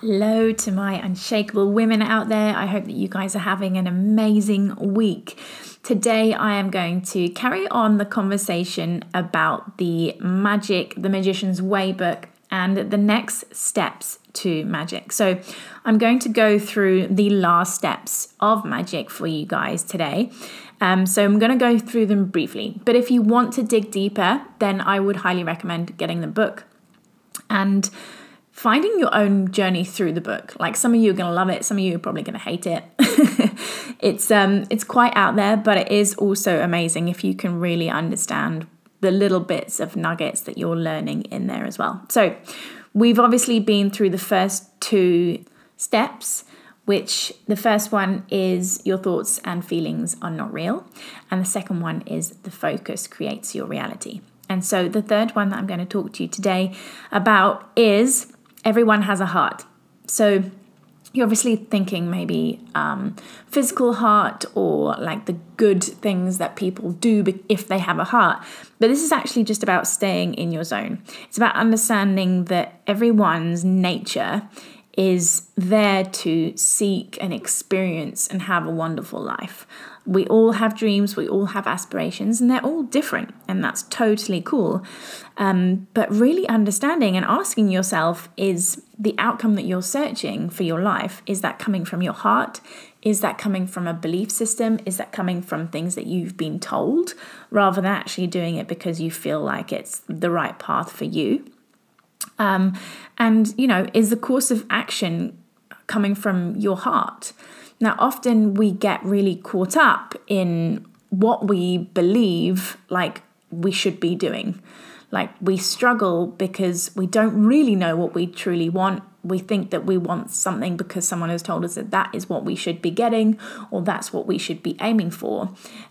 Hello to my unshakable women out there. I hope that you guys are having an amazing week. Today, I am going to carry on the conversation about the magic, the magician's way book, and the next steps to magic. So, I'm going to go through the last steps of magic for you guys today. Um, so, I'm going to go through them briefly. But if you want to dig deeper, then I would highly recommend getting the book and finding your own journey through the book. Like some of you are going to love it, some of you are probably going to hate it. it's um it's quite out there, but it is also amazing if you can really understand the little bits of nuggets that you're learning in there as well. So, we've obviously been through the first two steps, which the first one is your thoughts and feelings are not real, and the second one is the focus creates your reality. And so, the third one that I'm going to talk to you today about is everyone has a heart. So, you're obviously thinking maybe um, physical heart or like the good things that people do if they have a heart. But this is actually just about staying in your zone. It's about understanding that everyone's nature is there to seek and experience and have a wonderful life. We all have dreams, we all have aspirations, and they're all different, and that's totally cool. Um, but really understanding and asking yourself is the outcome that you're searching for your life, is that coming from your heart? Is that coming from a belief system? Is that coming from things that you've been told rather than actually doing it because you feel like it's the right path for you? Um, and, you know, is the course of action coming from your heart? Now, often we get really caught up in what we believe like we should be doing. Like we struggle because we don't really know what we truly want. We think that we want something because someone has told us that that is what we should be getting or that's what we should be aiming for.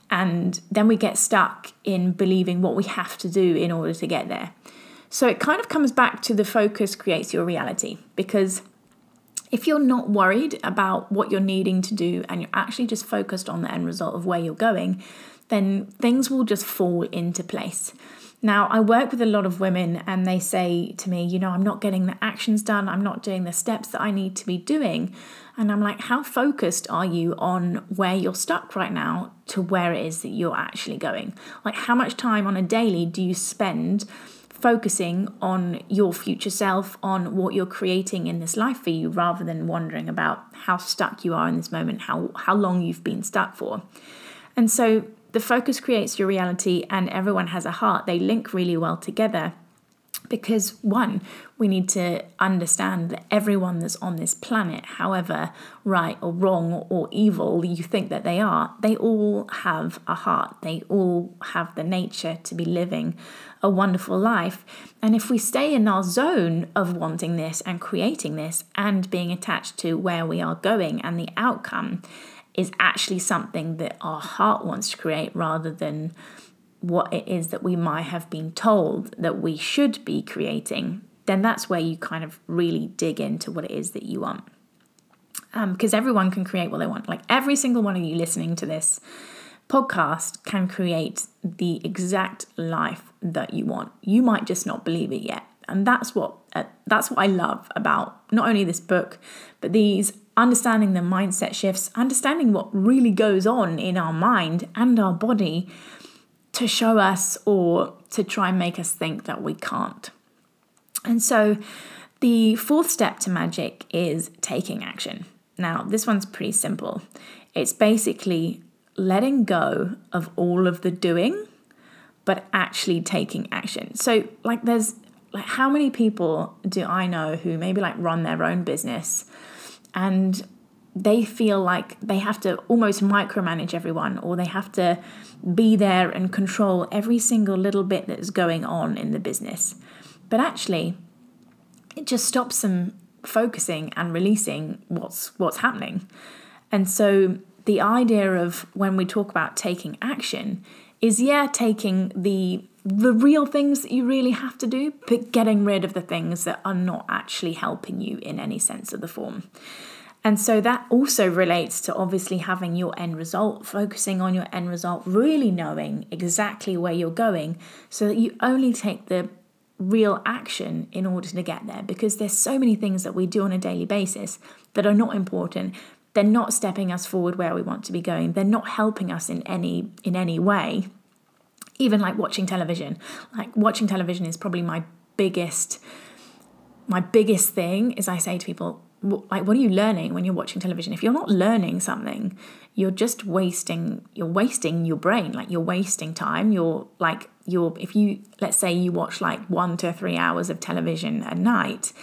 And then we get stuck in believing what we have to do in order to get there. So it kind of comes back to the focus creates your reality because if you're not worried about what you're needing to do and you're actually just focused on the end result of where you're going, then things will just fall into place. Now, I work with a lot of women and they say to me, you know, I'm not getting the actions done, I'm not doing the steps that I need to be doing. And I'm like, how focused are you on where you're stuck right now to where it is that you're actually going? Like, how much time on a daily do you spend focusing on your future self, on what you're creating in this life for you, rather than wondering about how stuck you are in this moment, how, how long you've been stuck for. And so the focus creates your reality, and everyone has a heart. They link really well together because one we need to understand that everyone that's on this planet however right or wrong or evil you think that they are they all have a heart. They all have the nature to be living a wonderful life. And if we stay in our zone of wanting this and creating this and being attached to where we are going and the outcome is actually something that our heart wants to create rather than what it is that we might have been told that we should be creating, then that's where you kind of really dig into what it is that you want. Because um, everyone can create what they want. Like every single one of you listening to this podcast can create the exact life that you want. You might just not believe it yet. And that's what uh, that's what I love about not only this book, but these understanding the mindset shifts, understanding what really goes on in our mind and our body to show us or to try and make us think that we can't. And so the fourth step to magic is taking action. Now, this one's pretty simple. It's basically letting go of all of the doing, but actually taking action. So, like, there's like, how many people do I know who maybe like run their own business and they feel like they have to almost micromanage everyone or they have to be there and control every single little bit that's going on in the business. but actually, it just stops them focusing and releasing what's what's happening. And so the idea of when we talk about taking action is yeah, taking the the real things that you really have to do, but getting rid of the things that are not actually helping you in any sense of the form. And so that also relates to obviously having your end result, focusing on your end result, really knowing exactly where you're going so that you only take the real action in order to get there. Because there's so many things that we do on a daily basis that are not important. They're not stepping us forward where we want to be going. They're not helping us in any in any way. Even like watching television. Like watching television is probably my biggest my biggest thing is i say to people like what are you learning when you're watching television if you're not learning something you're just wasting you're wasting your brain like you're wasting time you're like you're if you let's say you watch like 1 to 3 hours of television a night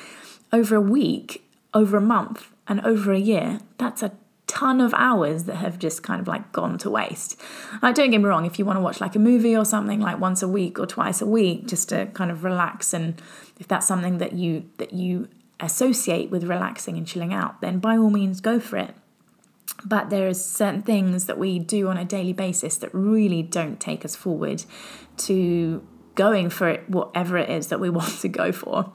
over a week over a month and over a year that's a ton of hours that have just kind of like gone to waste. Like, don't get me wrong, if you want to watch like a movie or something like once a week or twice a week, just to kind of relax, and if that's something that you that you associate with relaxing and chilling out, then by all means go for it. But there are certain things that we do on a daily basis that really don't take us forward to going for it, whatever it is that we want to go for.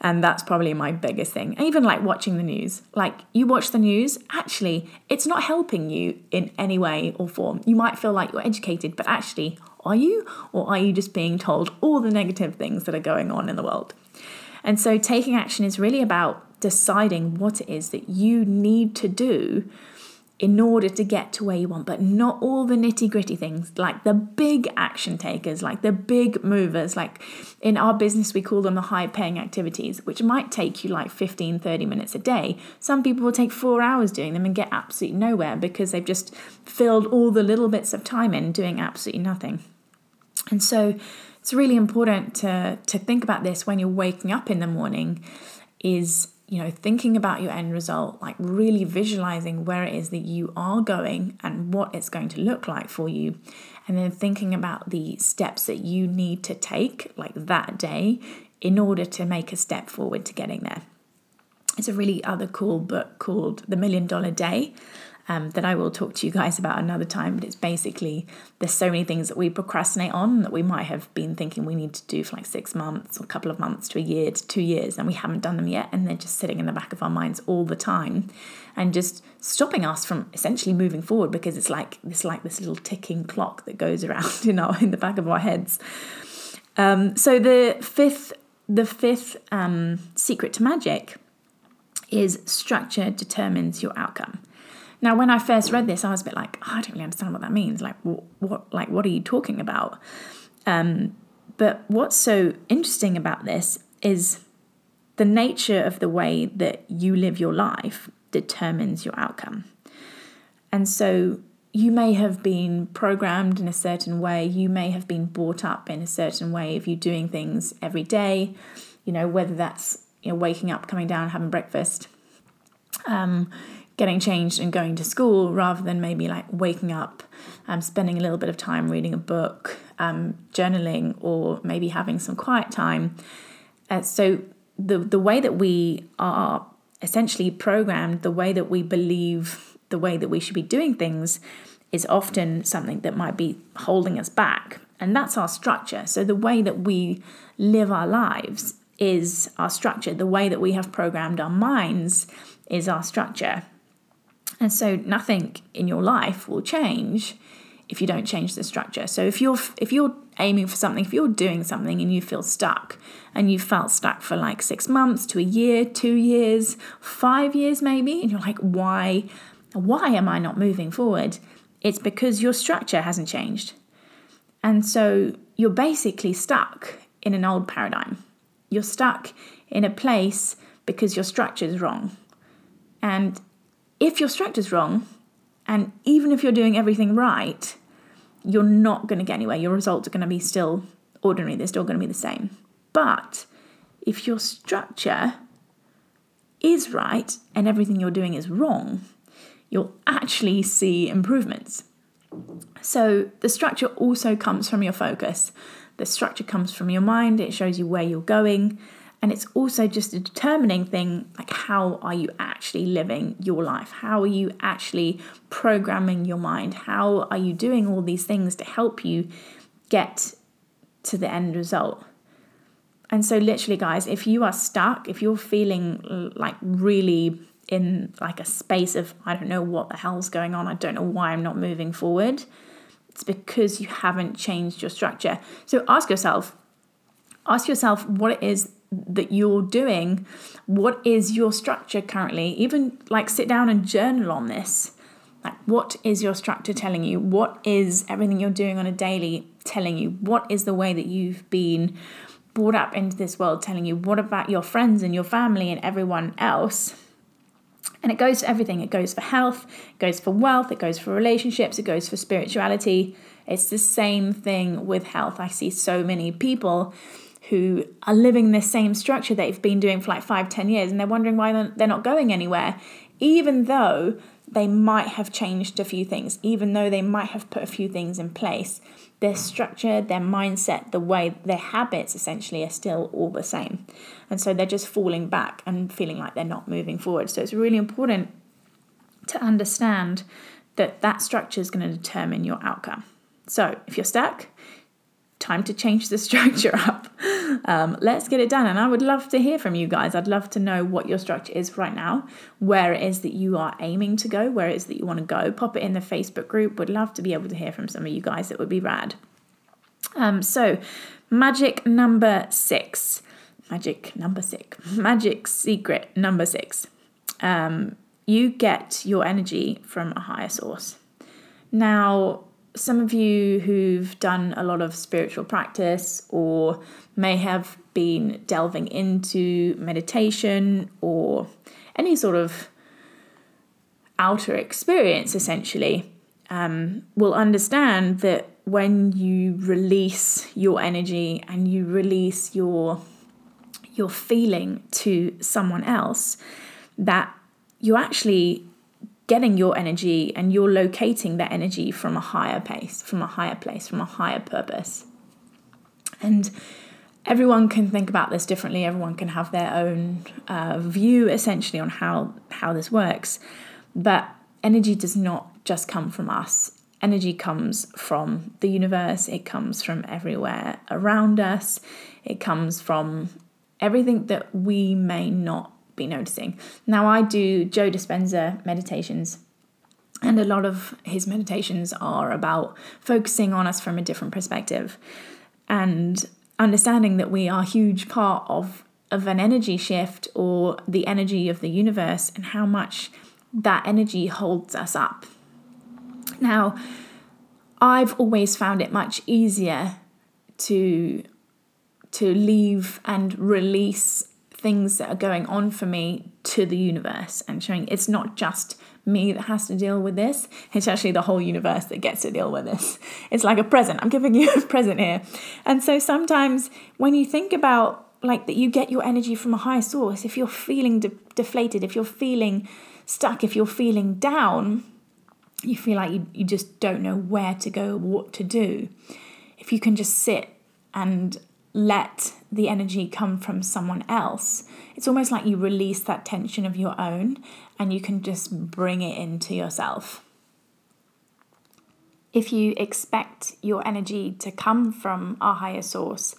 And that's probably my biggest thing. Even like watching the news. Like you watch the news, actually, it's not helping you in any way or form. You might feel like you're educated, but actually, are you? Or are you just being told all the negative things that are going on in the world? And so taking action is really about deciding what it is that you need to do in order to get to where you want, but not all the nitty gritty things, like the big action takers, like the big movers. Like in our business, we call them the high paying activities, which might take you like 15, 30 minutes a day. Some people will take four hours doing them and get absolutely nowhere because they've just filled all the little bits of time in doing absolutely nothing. And so it's really important to, to think about this when you're waking up in the morning is you know, thinking about your end result, like really visualizing where it is that you are going and what it's going to look like for you, and then thinking about the steps that you need to take, like that day, in order to make a step forward to getting there. It's a really other cool book called The Million Dollar Day um, that I will talk to you guys about another time. But it's basically there's so many things that we procrastinate on that we might have been thinking we need to do for like six months or a couple of months to a year to two years, and we haven't done them yet, and they're just sitting in the back of our minds all the time, and just stopping us from essentially moving forward because it's like this like this little ticking clock that goes around in our in the back of our heads. Um, so the fifth the fifth um, secret to magic is structure determines your outcome. Now, when I first read this, I was a bit like, oh, I don't really understand what that means. Like, what, what like, what are you talking about? Um, but what's so interesting about this is the nature of the way that you live your life determines your outcome. And so you may have been programmed in a certain way, you may have been brought up in a certain way of you doing things every day, you know, whether that's you know waking up, coming down, having breakfast, um, getting changed and going to school rather than maybe like waking up, um, spending a little bit of time reading a book, um, journaling, or maybe having some quiet time. Uh, so the the way that we are essentially programmed, the way that we believe, the way that we should be doing things, is often something that might be holding us back, and that's our structure. So the way that we live our lives is our structure. The way that we have programmed our minds is our structure. And so nothing in your life will change if you don't change the structure. So if you're if you're aiming for something, if you're doing something and you feel stuck and you felt stuck for like 6 months to a year, 2 years, 5 years maybe and you're like why why am I not moving forward? It's because your structure hasn't changed. And so you're basically stuck in an old paradigm. You're stuck in a place because your structure is wrong. And if your structure is wrong, and even if you're doing everything right, you're not going to get anywhere. Your results are going to be still ordinary, they're still going to be the same. But if your structure is right and everything you're doing is wrong, you'll actually see improvements. So the structure also comes from your focus. The structure comes from your mind, it shows you where you're going, and it's also just a determining thing like how are you actually living your life? How are you actually programming your mind? How are you doing all these things to help you get to the end result? And so, literally, guys, if you are stuck, if you're feeling like really in like a space of, I don't know what the hell's going on, I don't know why I'm not moving forward, it's because you haven't changed your structure. So, ask yourself, ask yourself what it is that you're doing. What is your structure currently? Even like sit down and journal on this. Like, what is your structure telling you? What is everything you're doing on a daily telling you? What is the way that you've been brought up into this world telling you? What about your friends and your family and everyone else? And it goes for everything. It goes for health, it goes for wealth, it goes for relationships, it goes for spirituality. It's the same thing with health. I see so many people who are living this same structure they've been doing for like five, ten years, and they're wondering why they're not going anywhere, even though they might have changed a few things, even though they might have put a few things in place their structure, their mindset, the way their habits essentially are still all the same. And so they're just falling back and feeling like they're not moving forward. So it's really important to understand that that structure is going to determine your outcome. So if you're stuck, time to change the structure up. Um, let's get it done. And I would love to hear from you guys. I'd love to know what your structure is right now, where it is that you are aiming to go, where it is that you want to go. Pop it in the Facebook group. Would love to be able to hear from some of you guys. It would be rad. Um, so, magic number six. Magic number six. Magic secret number six. Um, you get your energy from a higher source. Now, some of you who've done a lot of spiritual practice or may have been delving into meditation or any sort of outer experience essentially um, will understand that when you release your energy and you release your your feeling to someone else that you actually getting your energy and you're locating that energy from a higher pace, from a higher place, from a higher purpose. And everyone can think about this differently. Everyone can have their own uh, view, essentially, on how how this works. But energy does not just come from us. Energy comes from the universe. It comes from everywhere around us. It comes from everything that we may not be noticing. Now, I do Joe Dispenza meditations, and a lot of his meditations are about focusing on us from a different perspective and understanding that we are a huge part of, of an energy shift or the energy of the universe and how much that energy holds us up. Now, I've always found it much easier to to leave and release things that are going on for me to the universe and showing it's not just me that has to deal with this. It's actually the whole universe that gets to deal with this. It's like a present. I'm giving you a present here. And so sometimes when you think about like that you get your energy from a higher source, if you're feeling de- deflated, if you're feeling stuck, if you're feeling down, you feel like you, you just don't know where to go, what to do. If you can just sit and let the energy come from someone else, it's almost like you release that tension of your own and you can just bring it into yourself. If you expect your energy to come from a higher source,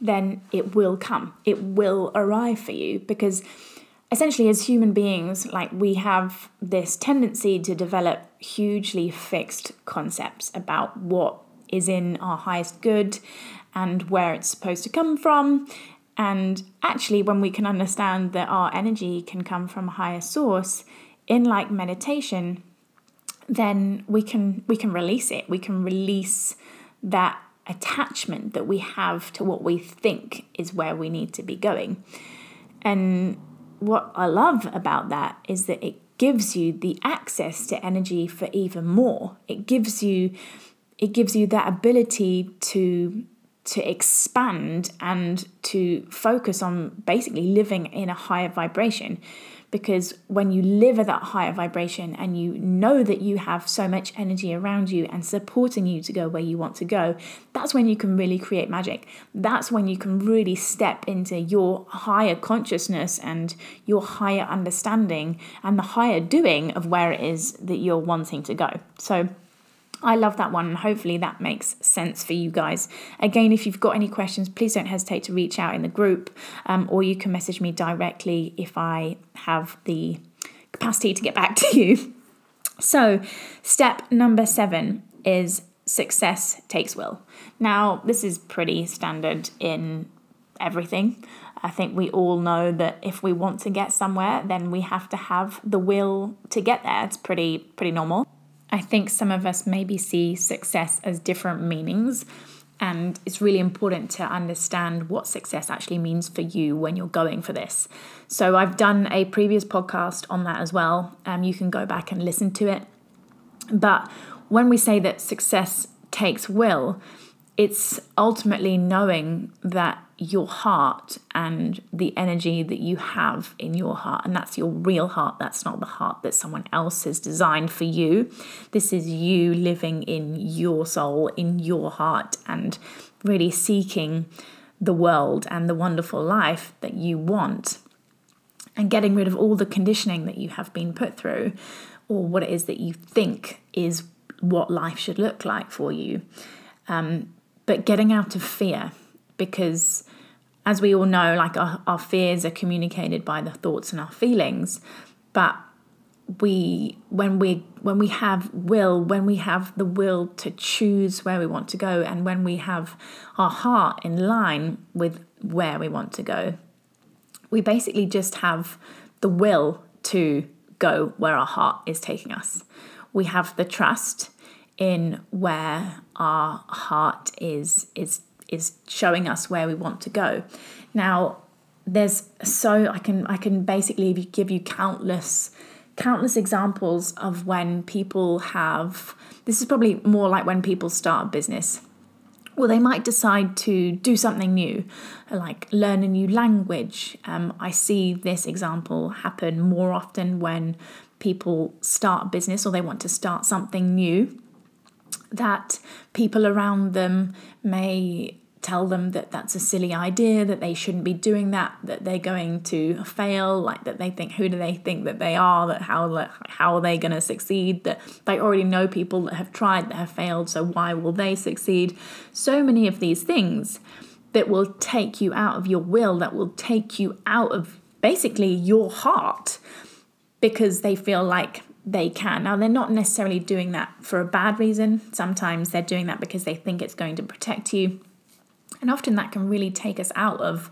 then it will come. It will arrive for you because essentially, as human beings, like we have this tendency to develop hugely fixed concepts about what is in our highest good and where it's supposed to come from. And actually, when we can understand that our energy can come from a higher source in like meditation, then we can we can release it. We can release that attachment that we have to what we think is where we need to be going. And what I love about that is that it gives you the access to energy for even more. It gives you it gives you that ability to to expand and to focus on basically living in a higher vibration because when you live at that higher vibration and you know that you have so much energy around you and supporting you to go where you want to go, that's when you can really create magic. That's when you can really step into your higher consciousness and your higher understanding and the higher doing of where it is that you're wanting to go. So, I love that one, and hopefully that makes sense for you guys. Again, if you've got any questions, please don't hesitate to reach out in the group, um, or you can message me directly if I have the capacity to get back to you. So, step number seven is success takes will. Now, this is pretty standard in everything. I think we all know that if we want to get somewhere, then we have to have the will to get there. It's pretty pretty normal. I think some of us maybe see success as different meanings. And it's really important to understand what success actually means for you when you're going for this. So, I've done a previous podcast on that as well. Um, you can go back and listen to it. But when we say that success takes will, it's ultimately knowing that your heart and the energy that you have in your heart, and that's your real heart, that's not the heart that someone else has designed for you. This is you living in your soul, in your heart, and really seeking the world and the wonderful life that you want, and getting rid of all the conditioning that you have been put through, or what it is that you think is what life should look like for you. Um, but getting out of fear because as we all know like our, our fears are communicated by the thoughts and our feelings but we when we when we have will when we have the will to choose where we want to go and when we have our heart in line with where we want to go we basically just have the will to go where our heart is taking us. We have the trust in where our heart is is is showing us where we want to go. Now, there's so I can I can basically give you countless countless examples of when people have this is probably more like when people start a business well, they might decide to do something new, like learn a new language. Um, I see this example happen more often when people start a business or they want to start something new that people around them may tell them that that's a silly idea, that they shouldn't be doing that, that they're going to fail, like that they think who do they think that they are, that how how are they going to succeed, that they already know people that have tried that have failed, so why will they succeed? So many of these things that will take you out of your will, that will take you out of basically your heart because they feel like they can. Now, they're not necessarily doing that for a bad reason. Sometimes they're doing that because they think it's going to protect you. And often that can really take us out of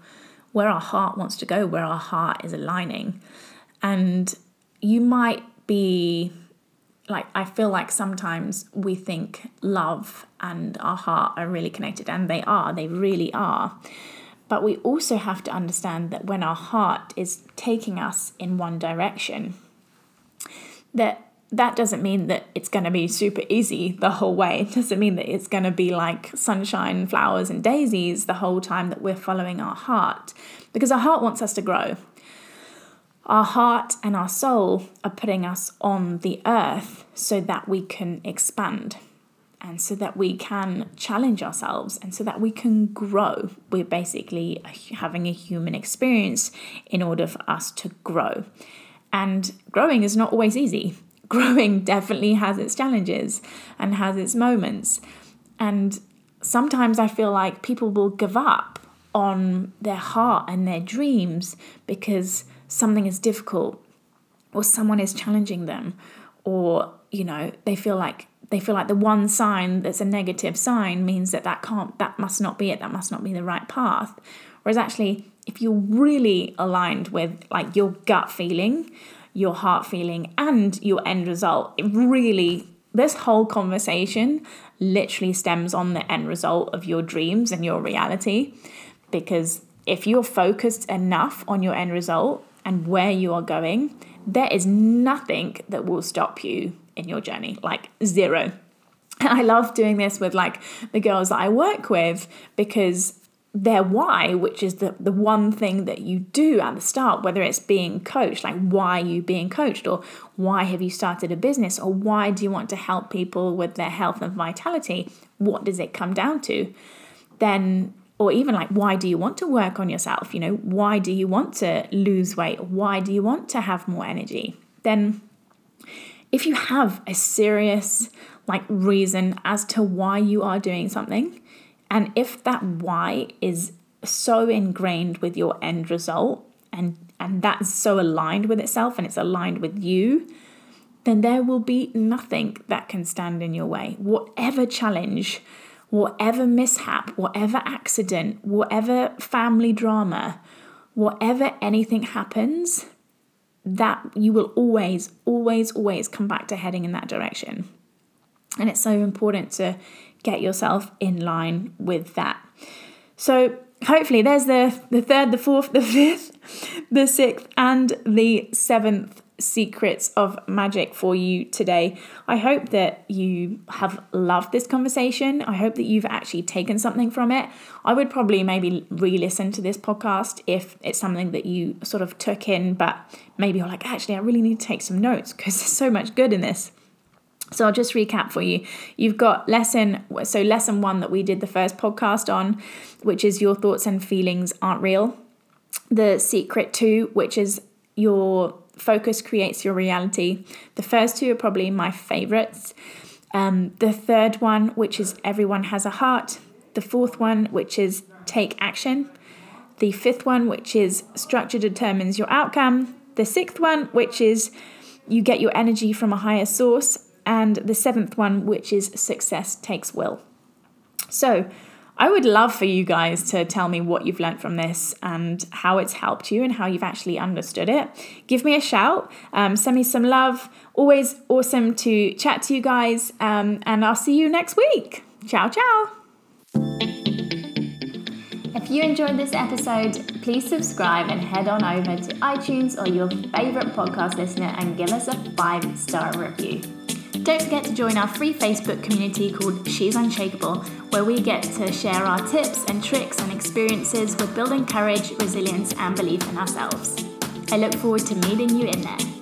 where our heart wants to go, where our heart is aligning. And you might be like, I feel like sometimes we think love and our heart are really connected, and they are, they really are. But we also have to understand that when our heart is taking us in one direction, that that doesn't mean that it's going to be super easy the whole way. It doesn't mean that it's going to be like sunshine, flowers, and daisies the whole time that we're following our heart, because our heart wants us to grow. Our heart and our soul are putting us on the earth so that we can expand and so that we can challenge ourselves and so that we can grow. We're basically having a human experience in order for us to grow. And growing is not always easy. Growing definitely has its challenges and has its moments. And sometimes I feel like people will give up on their heart and their dreams because something is difficult or someone is challenging them or you know they feel like they feel like the one sign that's a negative sign means that that can't that must not be it that must not be the right path whereas actually if you're really aligned with like your gut feeling, your heart feeling, and your end result, it really, this whole conversation literally stems on the end result of your dreams and your reality. Because if you're focused enough on your end result and where you are going, there is nothing that will stop you in your journey, like zero. I love doing this with like the girls that I work with because their why, which is the, the one thing that you do at the start, whether it's being coached, like why are you being coached, or why have you started a business, or why do you want to help people with their health and vitality? What does it come down to? Then, or even like, why do you want to work on yourself? You know, why do you want to lose weight? Why do you want to have more energy? Then, if you have a serious like reason as to why you are doing something, and if that why is so ingrained with your end result and and that's so aligned with itself and it's aligned with you, then there will be nothing that can stand in your way. Whatever challenge, whatever mishap, whatever accident, whatever family drama, whatever anything happens, that you will always, always, always come back to heading in that direction. And it's so important to get yourself in line with that. So hopefully there's the the third, the fourth, the fifth, the sixth, and the seventh secrets of magic for you today. I hope that you have loved this conversation. I hope that you've actually taken something from it. I would probably maybe re listen to this podcast if it's something that you sort of took in, but maybe you're like, actually, I really need to take some notes because there's so much good in this. So I'll just recap for you. You've got lesson so lesson 1 that we did the first podcast on, which is your thoughts and feelings aren't real. The secret 2, which is your focus creates your reality. The first two are probably my favorites. Um, the third one, which is everyone has a heart. The fourth one, which is take action. The fifth one, which is structure determines your outcome. The sixth one, which is you get your energy from a higher source and the seventh one, which is success takes will. So, I would love for you guys to tell me what you've learned from this and how it's helped you and how you've actually understood it. Give me a shout, um, send me some love. Always awesome to chat to you guys, um, and I'll see you next week. Ciao, ciao. If you enjoyed this episode, please subscribe and head on over to iTunes or your favorite podcast listener and give us a five star review. Don't forget to join our free Facebook community called She's Unshakable, where we get to share our tips and tricks and experiences with building courage, resilience, and belief in ourselves. I look forward to meeting you in there.